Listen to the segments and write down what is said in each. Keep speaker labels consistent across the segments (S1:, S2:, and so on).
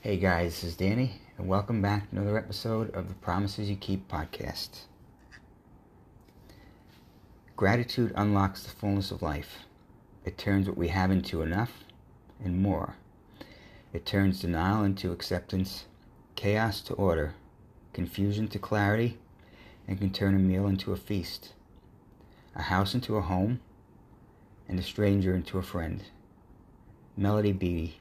S1: Hey guys, this is Danny, and welcome back to another episode of the Promises You Keep podcast. Gratitude unlocks the fullness of life. It turns what we have into enough and more. It turns denial into acceptance, chaos to order, confusion to clarity, and can turn a meal into a feast, a house into a home, and a stranger into a friend. Melody Beattie.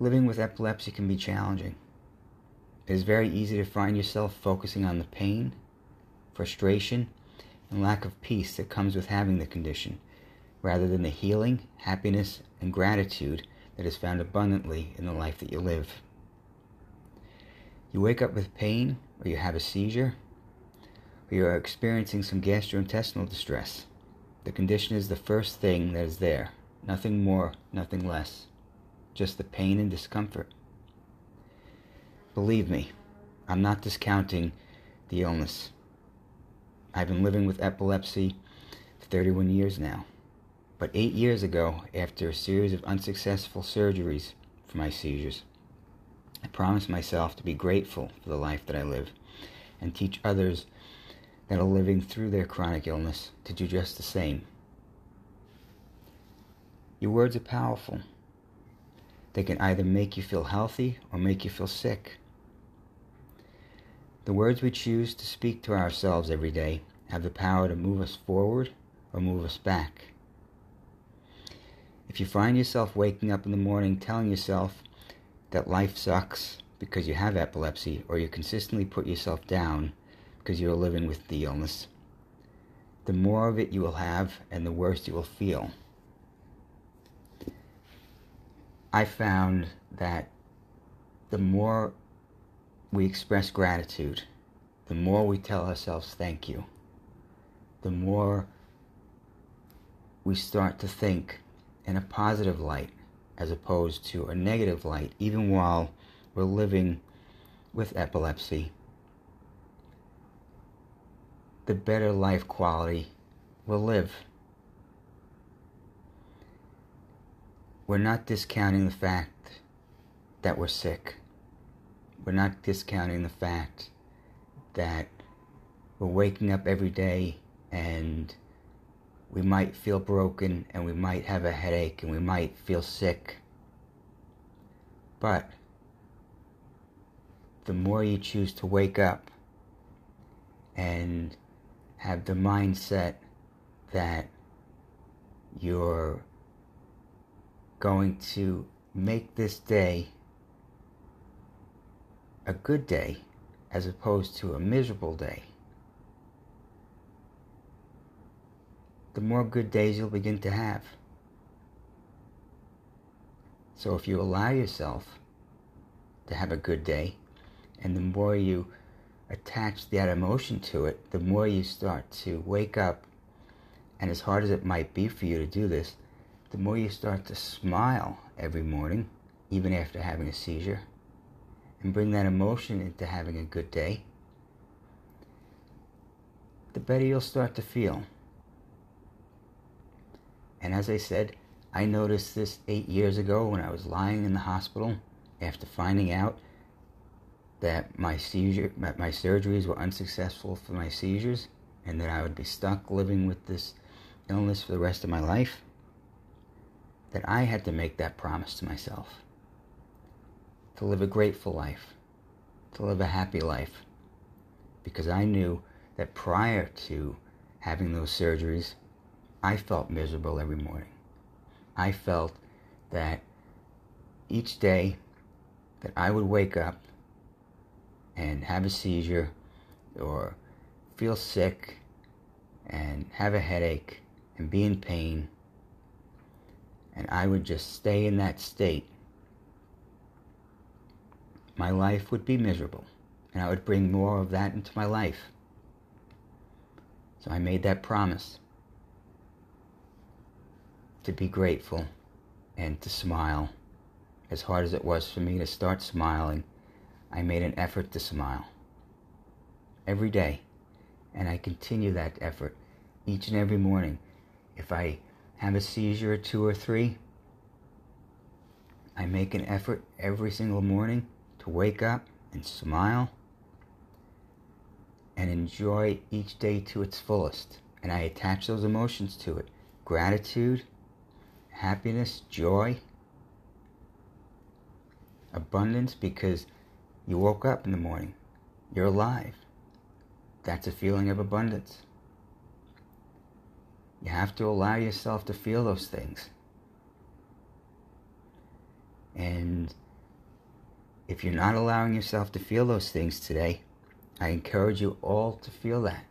S1: Living with epilepsy can be challenging. It is very easy to find yourself focusing on the pain, frustration, and lack of peace that comes with having the condition, rather than the healing, happiness, and gratitude that is found abundantly in the life that you live. You wake up with pain, or you have a seizure, or you are experiencing some gastrointestinal distress. The condition is the first thing that is there, nothing more, nothing less just the pain and discomfort. Believe me, I'm not discounting the illness. I've been living with epilepsy for 31 years now. But eight years ago, after a series of unsuccessful surgeries for my seizures, I promised myself to be grateful for the life that I live and teach others that are living through their chronic illness to do just the same. Your words are powerful. They can either make you feel healthy or make you feel sick. The words we choose to speak to ourselves every day have the power to move us forward or move us back. If you find yourself waking up in the morning telling yourself that life sucks because you have epilepsy or you consistently put yourself down because you're living with the illness, the more of it you will have and the worse you will feel. I found that the more we express gratitude, the more we tell ourselves thank you, the more we start to think in a positive light as opposed to a negative light, even while we're living with epilepsy, the better life quality will live. We're not discounting the fact that we're sick. We're not discounting the fact that we're waking up every day and we might feel broken and we might have a headache and we might feel sick. But the more you choose to wake up and have the mindset that you're going to make this day a good day as opposed to a miserable day, the more good days you'll begin to have. So if you allow yourself to have a good day, and the more you attach that emotion to it, the more you start to wake up. And as hard as it might be for you to do this, the more you start to smile every morning, even after having a seizure, and bring that emotion into having a good day, the better you'll start to feel. And as I said, I noticed this eight years ago when I was lying in the hospital after finding out that my seizure, my surgeries were unsuccessful for my seizures, and that I would be stuck living with this illness for the rest of my life that I had to make that promise to myself to live a grateful life, to live a happy life, because I knew that prior to having those surgeries, I felt miserable every morning. I felt that each day that I would wake up and have a seizure or feel sick and have a headache and be in pain and I would just stay in that state, my life would be miserable. And I would bring more of that into my life. So I made that promise to be grateful and to smile. As hard as it was for me to start smiling, I made an effort to smile every day. And I continue that effort each and every morning. If I have a seizure or two or three, I make an effort every single morning to wake up and smile and enjoy each day to its fullest. And I attach those emotions to it gratitude, happiness, joy, abundance because you woke up in the morning. You're alive. That's a feeling of abundance. You have to allow yourself to feel those things. And if you're not allowing yourself to feel those things today, I encourage you all to feel that.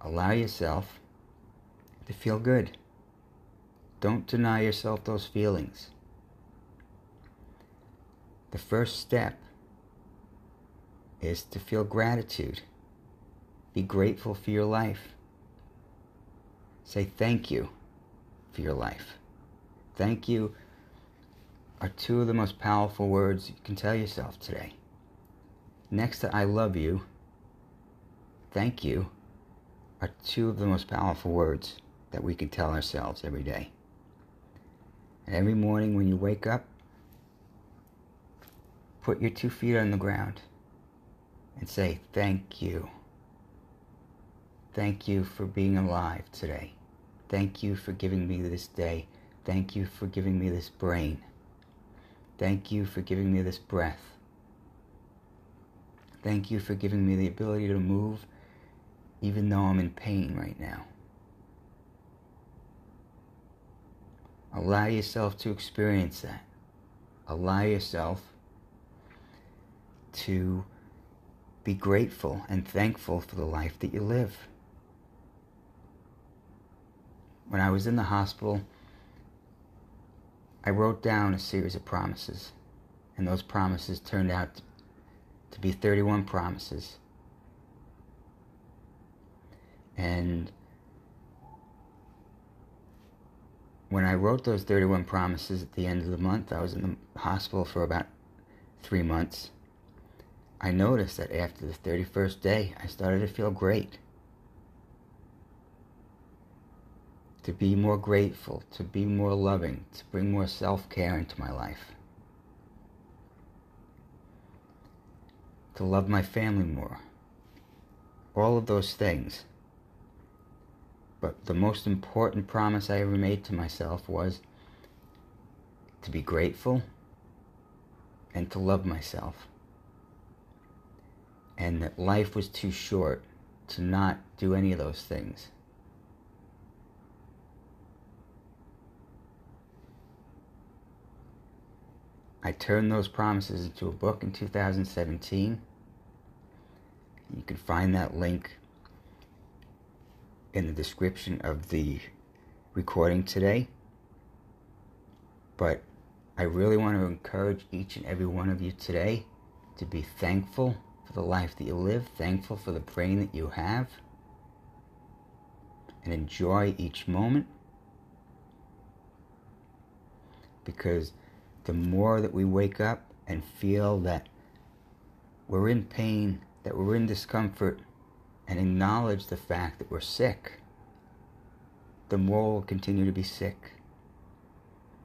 S1: Allow yourself to feel good. Don't deny yourself those feelings. The first step is to feel gratitude. Be grateful for your life. Say thank you for your life. Thank you are two of the most powerful words you can tell yourself today. Next to I love you, thank you are two of the most powerful words that we can tell ourselves every day. And every morning when you wake up, put your two feet on the ground and say, Thank you. Thank you for being alive today. Thank you for giving me this day. Thank you for giving me this brain. Thank you for giving me this breath. Thank you for giving me the ability to move even though I'm in pain right now. Allow yourself to experience that. Allow yourself to be grateful and thankful for the life that you live when I was in the hospital, I wrote down a series of promises, and those promises turned out to be 31 promises. And when I wrote those 31 promises at the end of the month, I was in the hospital for about three months. I noticed that after the 31st day, I started to feel great. To be more grateful, to be more loving, to bring more self care into my life, to love my family more. All of those things. But the most important promise I ever made to myself was to be grateful and to love myself. And that life was too short to not do any of those things. I turned those promises into a book in 2017. You can find that link in the description of the recording today. But I really want to encourage each and every one of you today to be thankful for the life that you live, thankful for the brain that you have, and enjoy each moment. Because the more that we wake up and feel that we're in pain, that we're in discomfort, and acknowledge the fact that we're sick, the more we'll continue to be sick.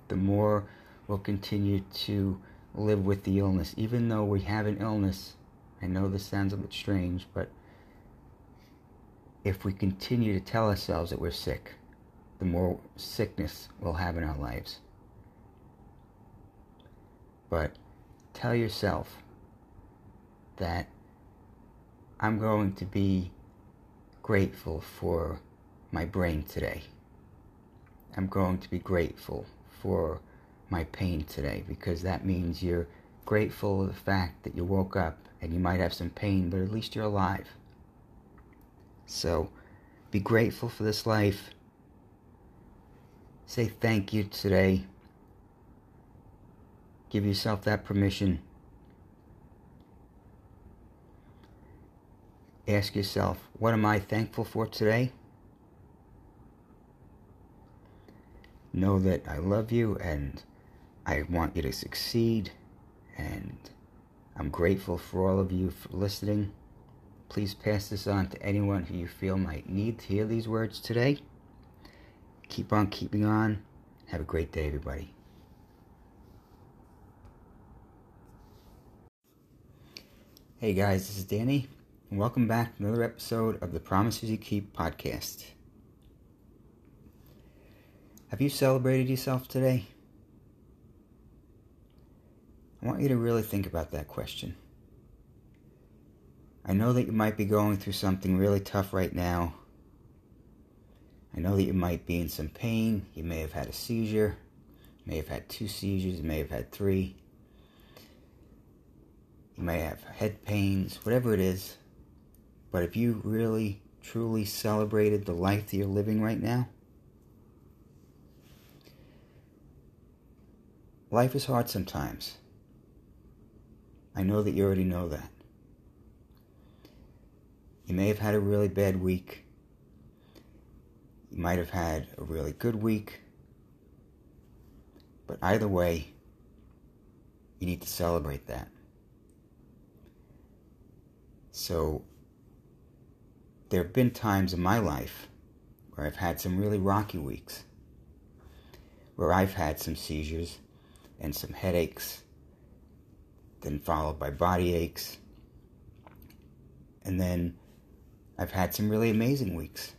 S1: The more we'll continue to live with the illness. Even though we have an illness, I know this sounds a bit strange, but if we continue to tell ourselves that we're sick, the more sickness we'll have in our lives. But tell yourself that I'm going to be grateful for my brain today. I'm going to be grateful for my pain today because that means you're grateful for the fact that you woke up and you might have some pain, but at least you're alive. So be grateful for this life. Say thank you today Give yourself that permission. Ask yourself, what am I thankful for today? Know that I love you and I want you to succeed and I'm grateful for all of you for listening. Please pass this on to anyone who you feel might need to hear these words today. Keep on keeping on. Have a great day, everybody. Hey guys, this is Danny, and welcome back to another episode of the Promises You Keep podcast. Have you celebrated yourself today? I want you to really think about that question. I know that you might be going through something really tough right now. I know that you might be in some pain. You may have had a seizure. You may have had two seizures. You may have had three. You may have head pains, whatever it is. But if you really, truly celebrated the life that you're living right now, life is hard sometimes. I know that you already know that. You may have had a really bad week. You might have had a really good week. But either way, you need to celebrate that. So, there have been times in my life where I've had some really rocky weeks, where I've had some seizures and some headaches, then followed by body aches, and then I've had some really amazing weeks.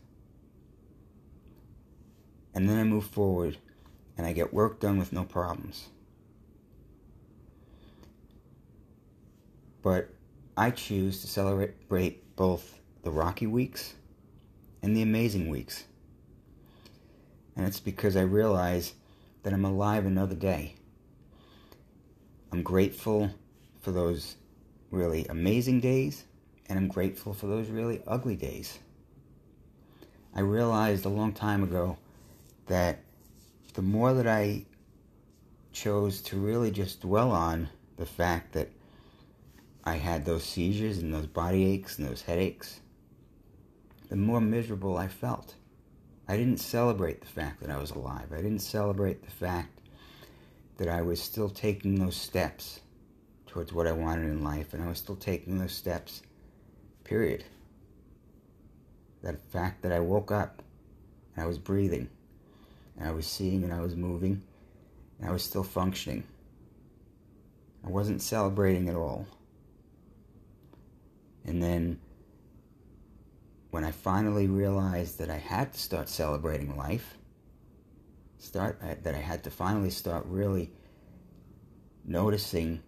S1: And then I move forward and I get work done with no problems. But I choose to celebrate both the rocky weeks and the amazing weeks. And it's because I realize that I'm alive another day. I'm grateful for those really amazing days, and I'm grateful for those really ugly days. I realized a long time ago that the more that I chose to really just dwell on the fact that I had those seizures and those body aches and those headaches, the more miserable I felt. I didn't celebrate the fact that I was alive. I didn't celebrate the fact that I was still taking those steps towards what I wanted in life, and I was still taking those steps, period. That fact that I woke up and I was breathing, and I was seeing and I was moving, and I was still functioning. I wasn't celebrating at all. And then when I finally realized that I had to start celebrating life, start that I had to finally start really noticing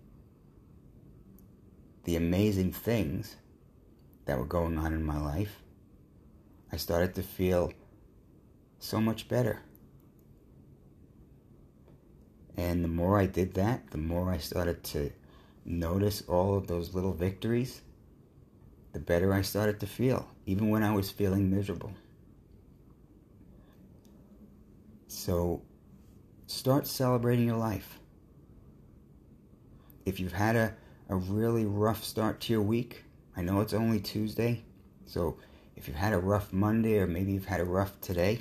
S1: the amazing things that were going on in my life, I started to feel so much better. And the more I did that, the more I started to notice all of those little victories the better I started to feel, even when I was feeling miserable. So start celebrating your life. If you've had a, a really rough start to your week, I know it's only Tuesday, so if you've had a rough Monday or maybe you've had a rough today,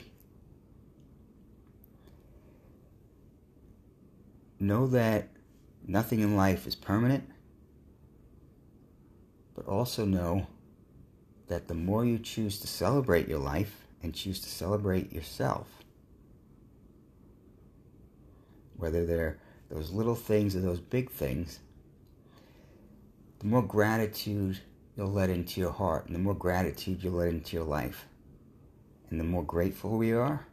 S1: know that nothing in life is permanent but also know that the more you choose to celebrate your life and choose to celebrate yourself, whether they're those little things or those big things, the more gratitude you'll let into your heart, and the more gratitude you'll let into your life, and the more grateful we are,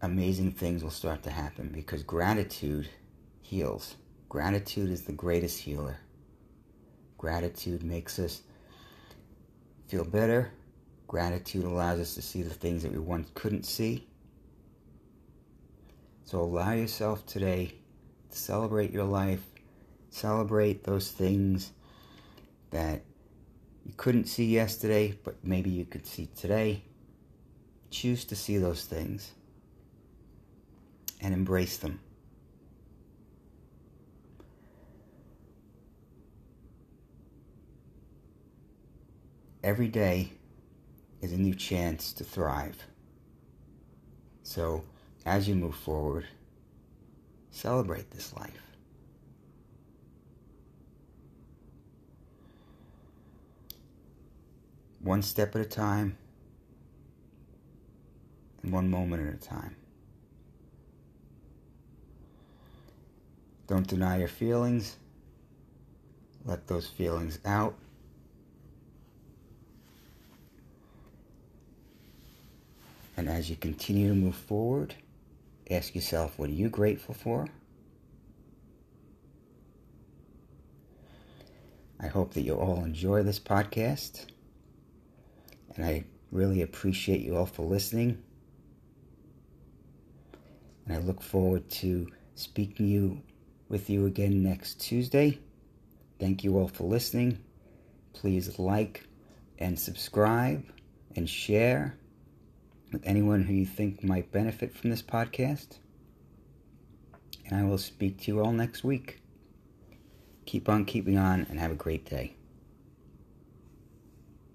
S1: amazing things will start to happen because gratitude heals. Gratitude is the greatest healer. Gratitude makes us feel better. Gratitude allows us to see the things that we once couldn't see. So allow yourself today to celebrate your life, celebrate those things that you couldn't see yesterday, but maybe you could see today. Choose to see those things and embrace them. Every day is a new chance to thrive. So, as you move forward, celebrate this life. One step at a time, and one moment at a time. Don't deny your feelings. Let those feelings out. And as you continue to move forward, ask yourself, what are you grateful for? I hope that you all enjoy this podcast. And I really appreciate you all for listening. And I look forward to speaking you with you again next Tuesday. Thank you all for listening. Please like and subscribe and share with anyone who you think might benefit from this podcast. And I will speak to you all next week. Keep on keeping on and have a great day.